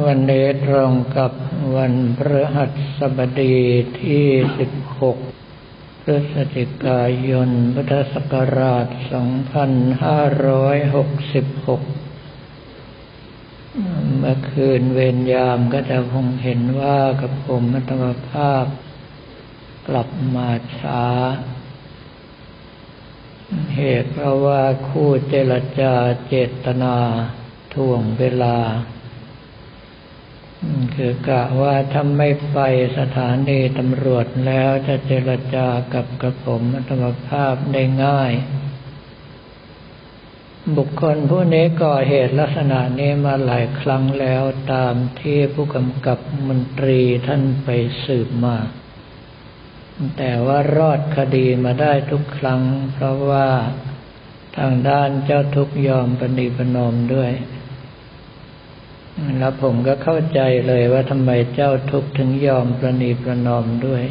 วันนี้ตรงกับวันพฤหัสบดีที่ 16 พฤศจิกายน พุทธศักราช 2566 เมื่อคืนเวรยามก็จะคงเห็นว่ากับผมมัตมภาพกลับมาช้า เหตุเพราะว่าคู่เจรจาเจตนา ท่วงเวลา คือกะว่าถ้าไม่ไปสถานีตำรวจแล้วจะเจรจากับกระผมธรรมภาพได้ง่าย บุคคลผู้นี้ก่อเหตุลักษณะนี้มาหลายครั้งแล้วตามที่ผู้กำกับมนตรีท่านไปสืบมา แต่ว่ารอดคดีมาได้ทุกครั้ง เพราะว่าทางด้านเจ้าทุกยอมปฏิปนมด้วย แล้วผมก็เข้าใจเลยว่าทำไมเจ้าทุกข์ถึงยอมประนีประนอมด้วย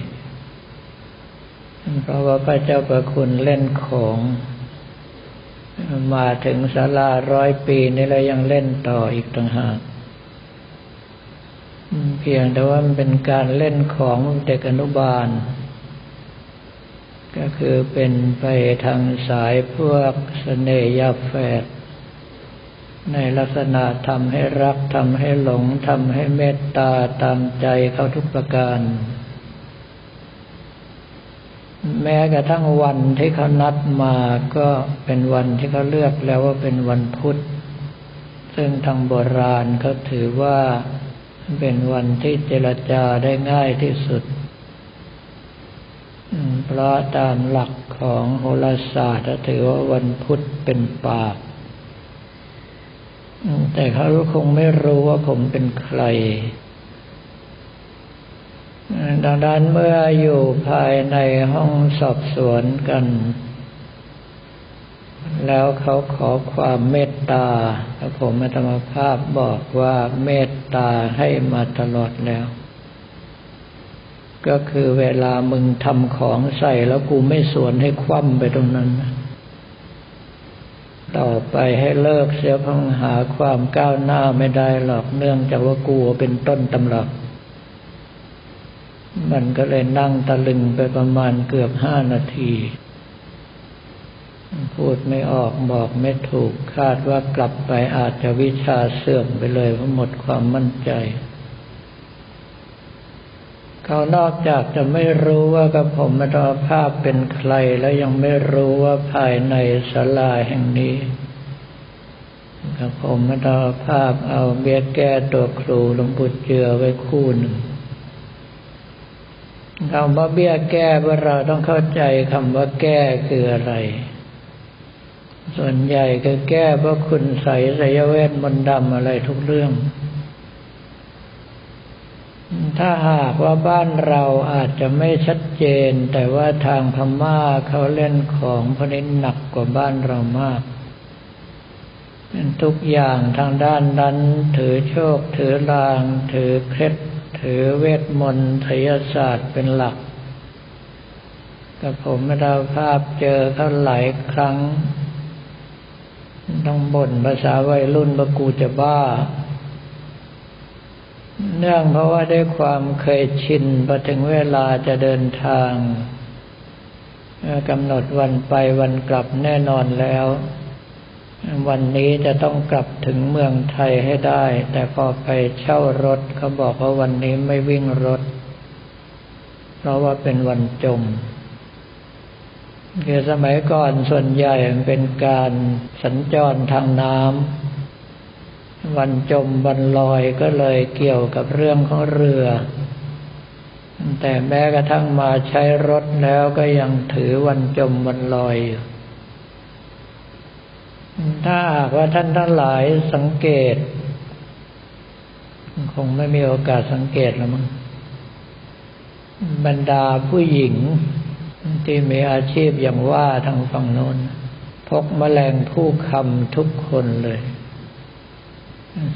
เพราะว่าพระเจ้าประคุณเล่นของ มาถึงศาลาร้อยปีนี่แล้วยังเล่นต่ออีกต่างหากเพียงแต่ว่ามันเป็นการเล่นของเด็กอนุบาล ก็คือเป็นไปทางสายพวกสเสน่ยาแฝด ในลักษณะทำให้รักทำให้หลงทำให้เมตตาตามใจเขาทุกประการ แม้กระทั่งวันที่เขานัดมาก็เป็นวันที่เขาเลือกแล้วว่าเป็นวันพุธ ซึ่งทางโบราณเขาถือว่าเป็นวันที่เจรจาได้ง่ายที่สุด เพราะตามหลักของโหราศาสตร์ถือว่าวันพุธเป็นปาก แต่เขาคงไม่รู้ว่าผมเป็นใคร ดังนั้นเมื่ออยู่ภายในห้องสอบสวนกัน แล้วเขาขอความเมตตาแล้วผมธรรมภาพบอกว่าเมตตาให้มาตลอดแล้ว ก็คือเวลามึงทำของใส่แล้วกูไม่สวนให้คว่ำไปตรงนั้นนะ ต่อไปให้เลิกเสียพังหาความก้าวหน้าไม่ได้หรอกเนื่องจากว่ากลัวเป็นต้นตำรับ มันก็เลยนั่งตะลึงไปประมาณเกือบห้านาที พูดไม่ออกบอกไม่ถูกคาดว่ากลับไปอาจจะวิชาเสื่อมไปเลยเพราะหมดความมั่นใจ เขานอกจากจะไม่รู้ว่ากับผมมตภาพเป็นใครแล้วยังไม่รู้ว่าภายในศาลาแห่งนี้กับผมมตภาพเอาเบี้ยแก้ตัวครูหลวงปู่เจือไว้คู่หนึ่งคำว่าเบี้ยแก้ว่าเราต้องเข้าใจคำว่าแก้คืออะไร ส่วนใหญ่ก็แก้เพราะคุณใส่สยเวทมนต์ดำอะไรทุกเรื่อง ถ้าหากว่าบ้านเราอาจจะไม่ชัดเจน แต่ว่าทางพม่าเขาเล่นของพนินหนักกว่าบ้านเรามาก ทุกอย่างทางด้านนั้น ถือโชค ถือลาง ถือเคล็ดถือเวทมนต์ไสยศาสตร์เป็นหลักกับผมไม่ได้ภาพเจอเขาหลายครั้ง ต้องบ่นภาษาวัยรุ่นว่ากูจะบ้า เนื่องเพราะว่าได้ความเคยชินพอถึงเวลาจะเดินทางกำหนดวันไปวันกลับแน่นอนแล้ว วันนี้จะต้องกลับถึงเมืองไทยให้ได้ แต่พอไปเช่ารถเขาบอกว่าวันนี้ไม่วิ่งรถ เพราะว่าเป็นวันจมคือสมัยก่อนส่วนใหญ่เป็นการสัญจรทางน้ำ วันจมวันลอยก็เลยเกี่ยวกับเรื่องของเรือ แต่แม้กระทั่งมาใช้รถแล้วก็ยังถือวันจมวันลอยอยู่ถ้าหากว่าท่านทั้งหลายสังเกต คงไม่มีโอกาสสังเกตแล้วมั้งบรรดาผู้หญิงที่มีอาชีพอย่างว่าทางฝั่งโน้นพกมแมลงผู้คำทุกคนเลย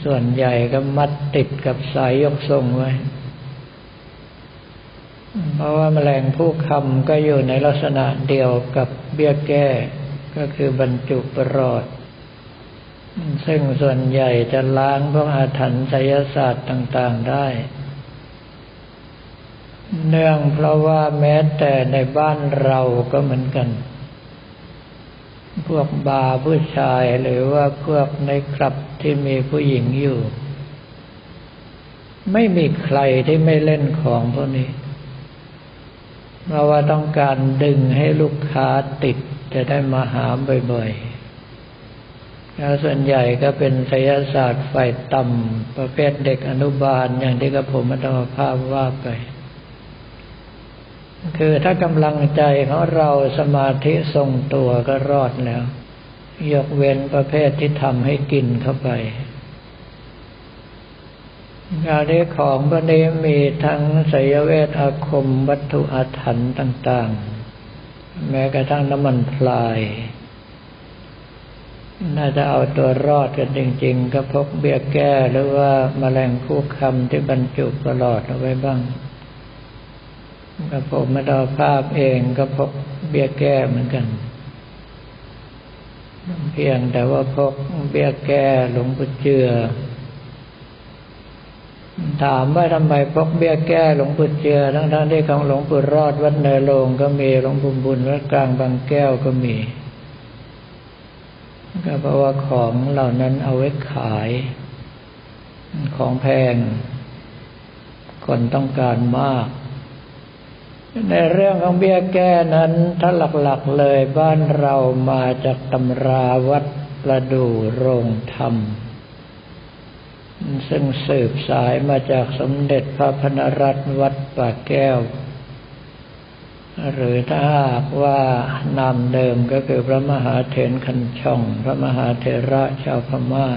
ส่วนใหญ่ก็มัดติดกับสายยกทรงไว้ เพราะว่าแมลงผู้คำก็อยู่ในลักษณะเดียวกับเบี้ยแก้ ก็คือบรรจุประหลอด ซึ่งส่วนใหญ่จะล้างพวกอาถรรพ์ไสยศาสตร์ต่าง ๆได้ เนื่องเพราะว่าแม้แต่ในบ้านเราก็เหมือนกัน พวกบาร์ผู้ชายหรือว่าพวกในคลับที่มีผู้หญิงอยู่ ไม่มีใครที่ไม่เล่นของพวกนี้เพราะว่าต้องการดึงให้ลูกค้าติดจะได้มาหาบ่อยๆแล้วส่วนใหญ่ก็เป็นศยศาสตร์ฝ่ายต่ำประเภทเด็กอนุบาลอย่างที่กระผมมาตมภาพว่าไป คือถ้ากำลังใจของเราสมาธิทรงตัวก็รอดแล้ว ยกเว้นประเภทที่ทำให้กินเข้าไปงานนี้ของพวกนี้มีทั้งสยเวทอาคมวัตถุอาถรรพ์ต่าง ๆ แม้กระทั่งน้ำมันพลาย น่าจะเอาตัวรอดกันจริง ๆ ก็พกเบี้ยแก้หรือว่ามาแมลงคู่คำที่บรรจุตลอดเอาไว้บ้าง ก็ผมมาดาภาพเองก็พกเบี้ยแก้เหมือนกัน เพียงแต่ว่าพกเบี้ยแก้หลวงปู่เจือ ถามว่าทำไมพกเบี้ยแก้หลวงปู่เจือ ทั้งๆทที่ของหลวงปู่รอดวัดเนโรงก็มีหลวงปู่บุญวัดกลางบางแก้วก็มี ก็เพราะว่าของเหล่านั้นเอาไว้ขาย ของแพง คนต้องการมาก ในเรื่องของเบี้ยแก้นั้นถ้าหลักๆเลยบ้านเรามาจากตำราวัดประดูโรงธรรม ซึ่งสืบสายมาจากสมเด็จพระพนรัตนวัดป่าแก้ว หรือถ้าหากว่านามเดิมก็คือพระมหาเถรคันช่อง พระมหาเถระชาวพมา่า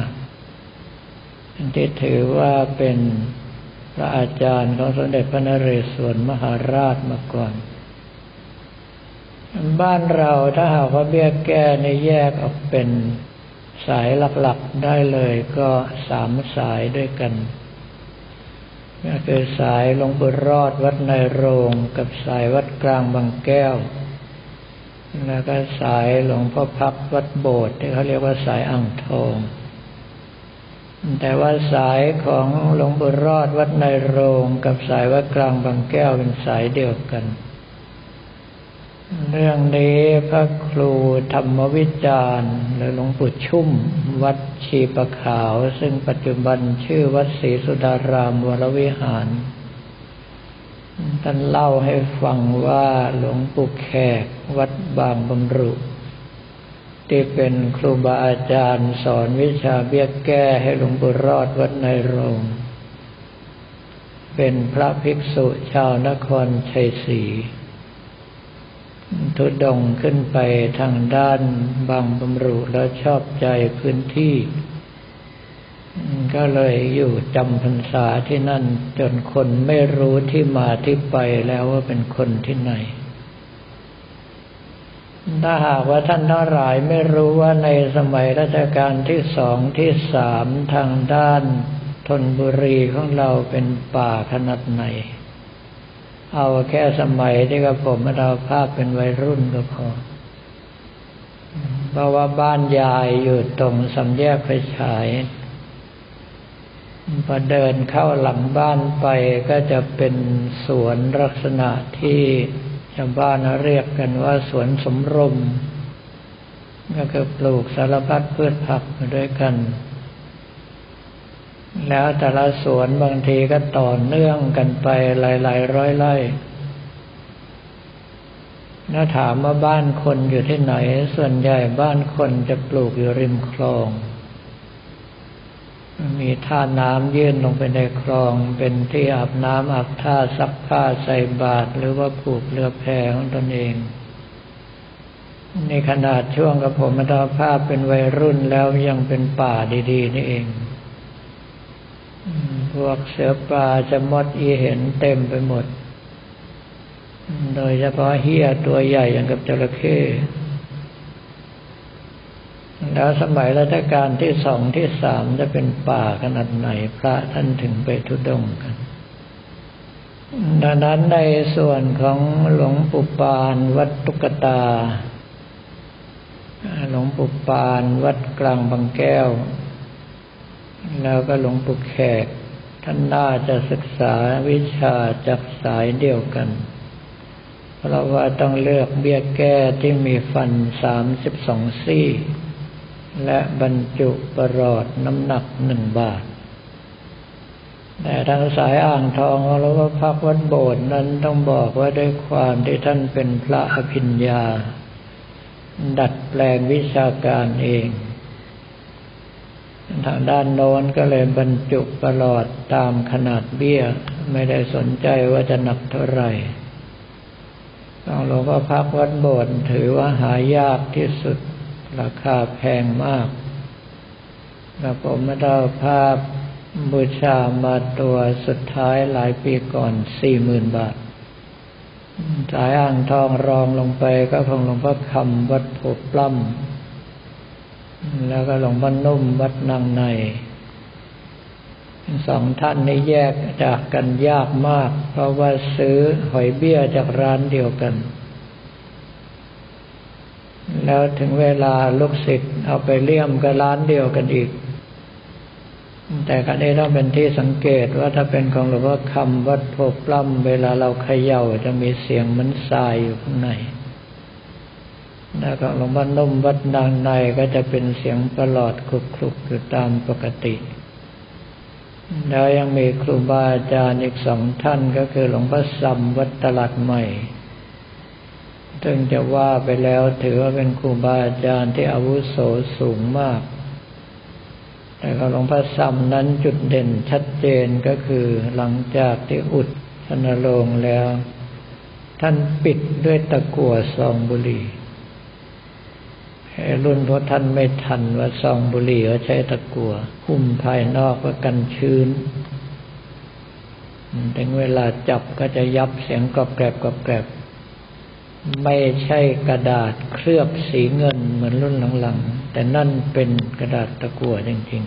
ที่ถือว่าเป็น ระอาจารย์ของสมเด็จพระนเรศวรมหาราชมาก่อน บ้านเราถ้าหากว่าเบี้ยแก้ในแยกออกเป็นสายหลักๆได้เลยก็สามสายด้วยกันก็คือสายหลวงปู่รอดวัดในโรงกับสายวัดกลางบางแก้ว แล้วก็สายหลวงพ่อพักวัดโบสถ์ที่เขาเรียกว่าสายอ่างทอง แต่ว่าสายของหลวงปู่รอดวัดในโรงกับสายวัดกลางบางแก้วเป็นสายเดียวกัน เรื่องนี้พระครูธรรมวิจารณ์หรือหลวงปู่ชุ่ม วัดชีประขาว ซึ่งปัจจุบันชื่อวัดศรีสุดารามวรวิหาร ท่านเล่าให้ฟังว่าหลวงปู่แขกวัดบางบำรุ ที่เป็นครูบาอาจารย์สอนวิชาเบี้ยแก้ให้หลวงปู่รอดวัดในโรง เป็นพระภิกษุชาวนครชัยศรีทุดงขึ้นไปทางด้านบางบำรุแล้วชอบใจพื้นที่ ก็เลยอยู่จำพรรษาที่นั่น จนคนไม่รู้ที่มาที่ไปแล้วว่าเป็นคนที่ไหน ถ้าหากว่าท่านทั้งหลายไม่รู้ว่าในสมัยรัชกาลที่สองที่สามทางด้านธนบุรีของเราเป็นป่าขนาดไหน เอาแค่สมัยที่กับผมมาเราภาพเป็นวัยรุ่นก็พอเพราะว่าบ้านยายอยู่ตรงสำแยกไฟฉายพอเดินเข้าหลังบ้านไปก็จะเป็นสวนลักษณะที่ ชาวบ้านเรียกกันว่าสวนสมรมก็คือปลูกสารพัดพืชผักมาด้วยกัน แล้วแต่ละสวนบางทีก็ต่อเนื่องกันไปหลาย ๆ ร้อยไร่ถ้าถามว่าบ้านคนอยู่ที่ไหน ส่วนใหญ่บ้านคนจะปลูกอยู่ริมคลอง มีท่าน้ำยื่นลงไปในคลอง เป็นที่อาบน้ำอาบท่าซักผ้าใส่บาตรหรือว่าผูกเรือแพของตนเอง ในขนาดช่วงกับผมมาตาภาพเป็นวัยรุ่นแล้วยังเป็นป่าดีๆ นี่เอง พวกเสือป่าจะมดอีเห็นเต็มไปหมด โดยเฉพาะเฮียตัวใหญ่อย่างกับจระเข้ แล้วสมัยรัชกาลที่สองที่สามจะเป็นป่าขนาดไหนพระท่านถึงไปทุดงกัน ดังนั้นในส่วนของหลวงปู่ปานวัดตุกตา หลวงปู่ปานวัดกลางบางแก้ว แล้วก็หลวงปู่แขก ท่านน่าจะศึกษาวิชาจากสายเดียวกันเพราะว่าต้องเลือกเบี้ยแก้ที่มีฟันสามสิบสองซี่ และบรรจุประหลอดน้ำหนักหนึ่งบาท แต่ทางสายอ่างทองเราก็พักวัดโบสถ์นั้นต้องบอกว่าด้วยความที่ท่านเป็นพระอภิญญา ดัดแปลงวิชาการเอง ทางด้านโน้นก็เลยบรรจุประหลอดตามขนาดเบี้ย ไม่ได้สนใจว่าจะหนักเท่าไหร่ต้องหลวงพ่อพักวัดโบสถ์ถือว่าหายากที่สุด ราคาแพงมาก แล้วผมมาได้ภาพบูชามาตัวสุดท้ายหลายปีก่อนสี่หมื่นบาท สายอ่างทองรองลงไปก็คงหลวงพ่อคำวัดโพปล้ำแล้วก็หลวงพ่อนุ่มวัดนางในสองท่านนี้แยกจากกันยากมาก เพราะว่าซื้อหอยเบี้ยจากร้านเดียวกัน แล้วถึงเวลาลูกศิษย์เอาไปเลี่ยมก็ร้านเดียวกันอีก แต่การนี้ต้องเป็นที่สังเกตว่าถ้าเป็นของหลวงพ่อคำวัดโพปล้ำเวลาเราเขย่าจะมีเสียงเหมือนทรายอยู่ข้างในแล้วก็หลวงพ่อนุ่มวัดนางในก็จะเป็นเสียงประหลอดคลุกคลุกอยู่ตามปกติ แล้วยังมีครูบาอาจารย์อีกสองท่านก็คือหลวงพ่อซัมวัดตลาดใหม่ ซึ่งจะว่าไปแล้วถือว่าเป็นครูบาอาจารย์ที่อาวุโสสูงมาก แต่ก็หลวงพ่อซ้ำนั้นจุดเด่นชัดเจนก็คือหลังจากที่อุดชนโรงแล้ว ท่านปิดด้วยตะกั่วซองบุหรี่รุ่นเพราะท่านไม่ทันว่าซองบุหรี่เขาใช้ตะกั่วหุ้มภายนอกก็กันชื้นถึงเวลาจับก็จะยับเสียงกรอบแกรบกรอบแกรบ ไม่ใช่กระดาษเคลือบสีเงินเหมือนรุ่นหลังๆ แต่นั่นเป็นกระดาษตะกั่วจริง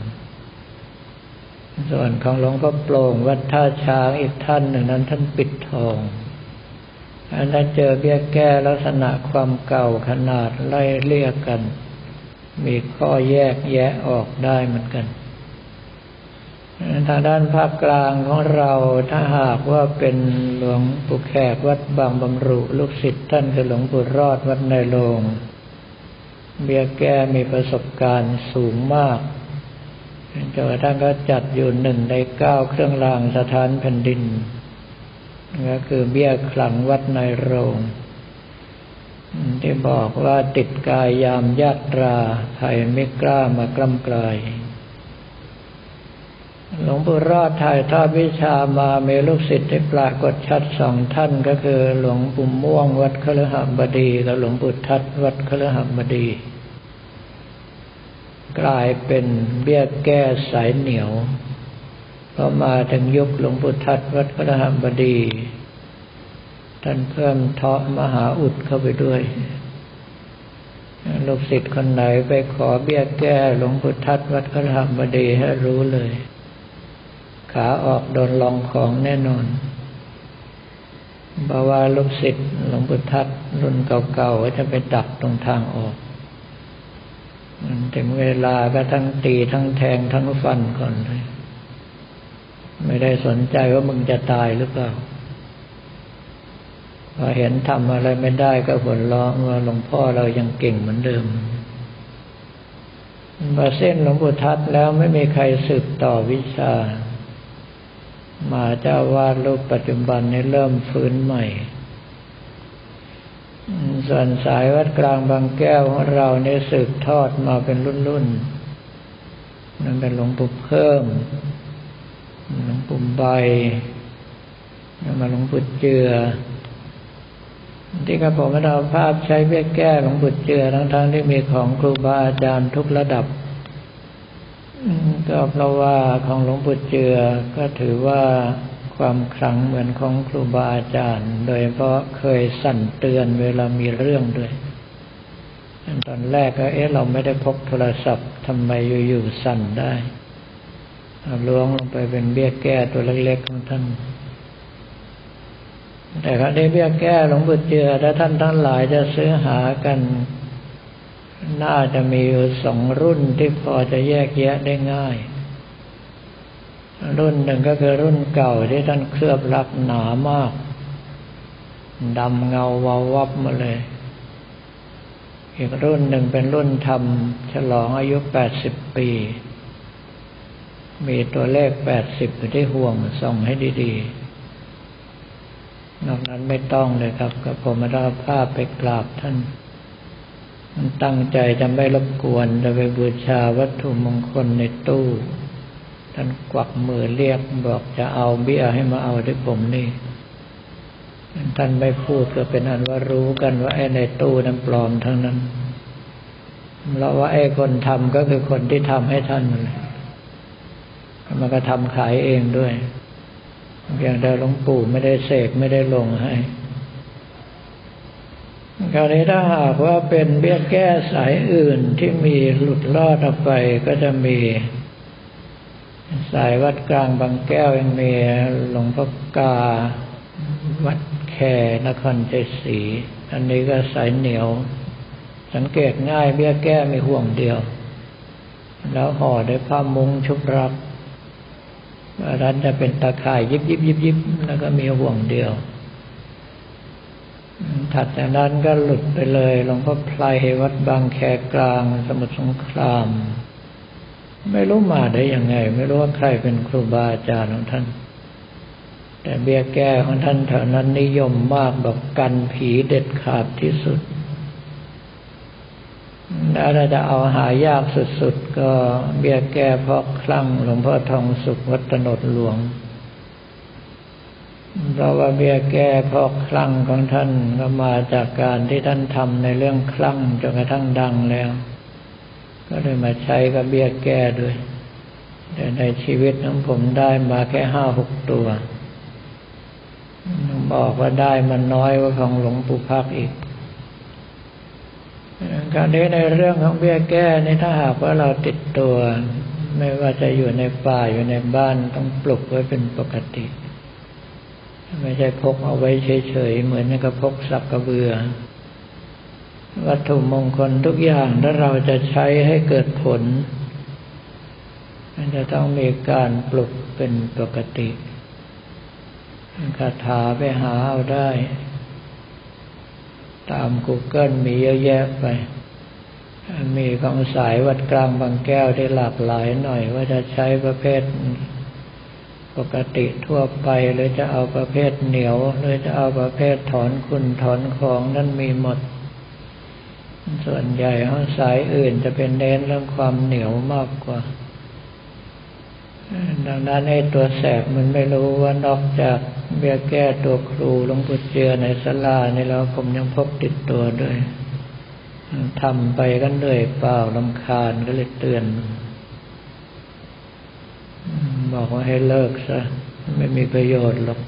ๆ ส่วนของหลวงพ่อโปร่งวัดท่าช้างอีกท่านหนึ่งนั้นท่านปิดทอง อันนั้นเจอเบี้ยแก้ลักษณะความเก่าขนาดไล่เรียกกัน มีข้อแยกแยะออกได้เหมือนกัน ทางด้านภาคกลางของเราถ้าหากว่าเป็นหลวงปู่แขกวัดบางบำรุลูกศิษย์ท่านคือหลวงปู่รอดวัดในโลงเบียแก้มีประสบการณ์สูงมากจนกระทั่งก็จัดอยู่หนึ่งในเก้าเครื่องรางสถานแผ่นดิน ก็คือเบี้ยขลังวัดในโรง ที่บอกว่าติดกายยามญาตราไทยไม่กล้ามากล้ำกลาย หลวงปู่รอดถ่ายทอดวิชามามีลูกศิษย์ที่ปรากฏชัดสองท่านก็คือ หลวงปู่ม่วงวัดคฤหบดีกับหลวงปู่ทัดวัดคฤหบดี กลายเป็นเบี้ยแก้สายเหนียวพอมาถึงยุคหลวงปู่ทัดวัดคฤหบดีท่านเพิ่มเทาะมหาอุดเข้าไปด้วยลูกศิษย์คนไหนไปขอเบี้ยแก้หลวงปู่ทัดวัดคฤหบดีให้รู้เลย ขาออกโดนลองของแน่นอนบาวาลูกศิษย์หลวงปู่ทัดรุ่นเก่าๆก็จะไปดักตรงทางออกมันถึงเวลาก็ทั้งตีทั้งแทงทั้งฟันก่อนเลย ไม่ได้สนใจว่ามึงจะตายหรือเปล่า พอเห็นทำอะไรไม่ได้ก็หวเราะว่าหลวงพ่อเรายังเก่งเหมือนเดิมพอเส้นหลวงปู่ทัดแล้วไม่มีใครสืบต่อวิชา มาเจ้าวาดรูปปัจจุบันนี้เริ่มฟื้นใหม่ ส่วนสายวัดกลางบางแก้วของเราเนี่ยสืบทอดมาเป็นรุ่นๆนั่นเป็นหลวงปู่เพิ่ม หลวงปู่ใบมาหลวงปู่เจือ ที่กระผมเราภาพใช้เบี้ยแก้หลวงปู่เจือทั้งๆที่มีของครูบาอาจารย์ทุกระดับ ก็เพราะว่าของหลวงปู่เจือก็ถือว่าความคลังเหมือนของครูบาอาจารย์ โดยเพราะเคยสั่นเตือนเวลามีเรื่องด้วยตอนแรกก็เอ๊ะเราไม่ได้พกโทรศัพท์ทำไมอยู่ๆสั่นได้ล้วงลงไปเป็นเบี้ยแก้ตัวเล็กๆของท่าน แต่ครั้นี้เบี้ยแก้หลวงปู่เจือถ้าท่านทั้งหลายจะซื้อหากัน น่าจะมีอยู่สองรุ่นที่พอจะแยกแยะได้ง่าย รุ่นหนึ่งก็คือรุ่นเก่าที่ท่านเคลือบลักหนามากดำเงาวาวับมาเลย อีกรุ่นหนึ่งเป็นรุ่นทำฉลองอายุแปดสิบปี มีตัวเลขแปดสิบอยู่ที่ห่วงส่องให้ดีๆ นอกนั้นไม่ต้องเลยครับก็ผมมารับภาพไปกราบท่าน มันตั้งใจจะไม่รบกวนจะไปบูชาวัตถุมงคลในตู้ ท่านกวักมือเรียกบอกจะเอาเบี้ยให้มาเอาที่ผมนี่ ท่านไม่พูดก็เป็นอันว่ารู้กันว่าไอ้ในตู้นั้นปลอมทั้งนั้นแล้วว่าไอ้คนทำก็คือคนที่ทำให้ท่านเลยมันก็ทำขายเองด้วยเพียงแต่หลวงปู่ไม่ได้เสกไม่ได้ลงให้ คราวนี้ถ้าหากว่าเป็นเบี้ยแก้สายอื่นที่มีหลุดลอดออกไปก็จะมี สายวัดกลางบางแก้วยังมีหลวงพ่อกา วัดแคนครใจศรีอันนี้ก็สายเหนียว สังเกตง่ายเบี้ยแก้มีห่วงเดียว แล้วห่อด้วยผ้ามุ้งชุบรักร้านจะเป็นตาข่ายยิบยิบยิบยิบแล้วก็มีห่วงเดียว ถัดจากนั้นก็หลุดไปเลยหลวงพ่อพลายวัดบางแคกลาง สมุทรสงคราม ไม่รู้มาได้ยังไง ไม่รู้ว่าใครเป็นครูบาอาจารย์ของท่าน แต่เบี้ยแก้ของท่านแถวนั้นนิยมมากแบบกันผีเด็ดขาดที่สุดถ้าจะเอาหายากสุดๆ ก็เบี้ยแก้พอกคลั่งหลวงพ่อทองสุขวัดตนดหลวง เพราะว่าเบี้ยแก้พอกคลั่งของท่านก็มาจากการที่ท่านทำในเรื่องคลั่งจนกระทั่งดังแล้ว ก็เลยมาใช้กับเบี้ยแก้ด้วย แต่ในชีวิตของผมได้มาแค่ห้าหกตัวบอกว่าได้มันน้อยกว่าของหลวงปู่พักอีกการนี้ในเรื่องของเบี้ยแก้นี่ถ้าหากว่าเราติดตัว ไม่ว่าจะอยู่ในป่าอยู่ในบ้านต้องปลุกไว้เป็นปกติ ไม่ใช่พกเอาไว้เฉยๆเหมือนกับพกสักกระเบือ วัตถุมงคลทุกอย่างถ้าเราจะใช้ให้เกิดผล มันจะต้องมีการปลุกเป็นปกติคาถาไปหาเอาได้ ตาม Google มีเยอะแยะไป มีของสายวัดกลางบางแก้วที่หลากหลายหน่อย ว่าจะใช้ประเภท ปกติทั่วไปหรือจะเอาประเภทเหนียว หรือจะเอาประเภทถอนคุณถอนของนั่นมีหมด ส่วนใหญ่ของสายอื่นจะเป็นเน้นเรื่องความเหนียวมากกว่า ดังนั้นไอ้ตัวแสบมันไม่รู้ว่านอกจากเบี้ยแก้ตัวครูหลวงปู่เจือในสลาในี่แล้วผมยังพกติดตัวด้วยทำไปก็เหนื่อยเปล่าลำคาญก็เลยเตือน บอกว่าให้เลิกซะไม่มีประโยชน์หรอก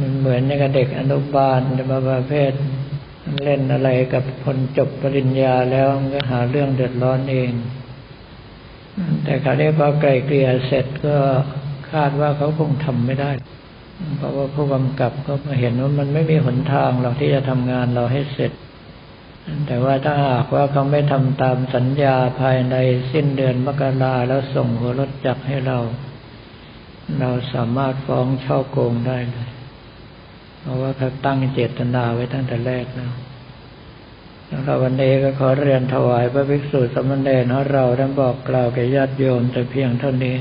มันเหมือนกับเด็กอนุบาลมาประเภทเล่นอะไรกับคนจบปริญญาแล้วก็หาเรื่องเดือดร้อนเอง แต่คราวนี้พอไกลเกลี่ยเสร็จก็คาดว่าเขาคงทำไม่ได้ เพราะว่าผู้กำกับก็มาเห็นว่ามันไม่มีหนทางเราที่จะทำงานเราให้เสร็จ แต่ว่าถ้าหากว่าเขาไม่ทำตามสัญญาภายในสิ้นเดือนมกราแล้วส่งหัวรถจักรให้เรา เราสามารถฟ้องช่อโกงได้เลย เพราะว่าเขาตั้งเจตนาไว้ตั้งแต่แรกแล้วสำหรับวันนี้ก็ขอเรียนถวายพระภิกษุสมณเณรของเราท่านบอกกล่าวแก่ญาติโยมแต่เพียงเท่านี้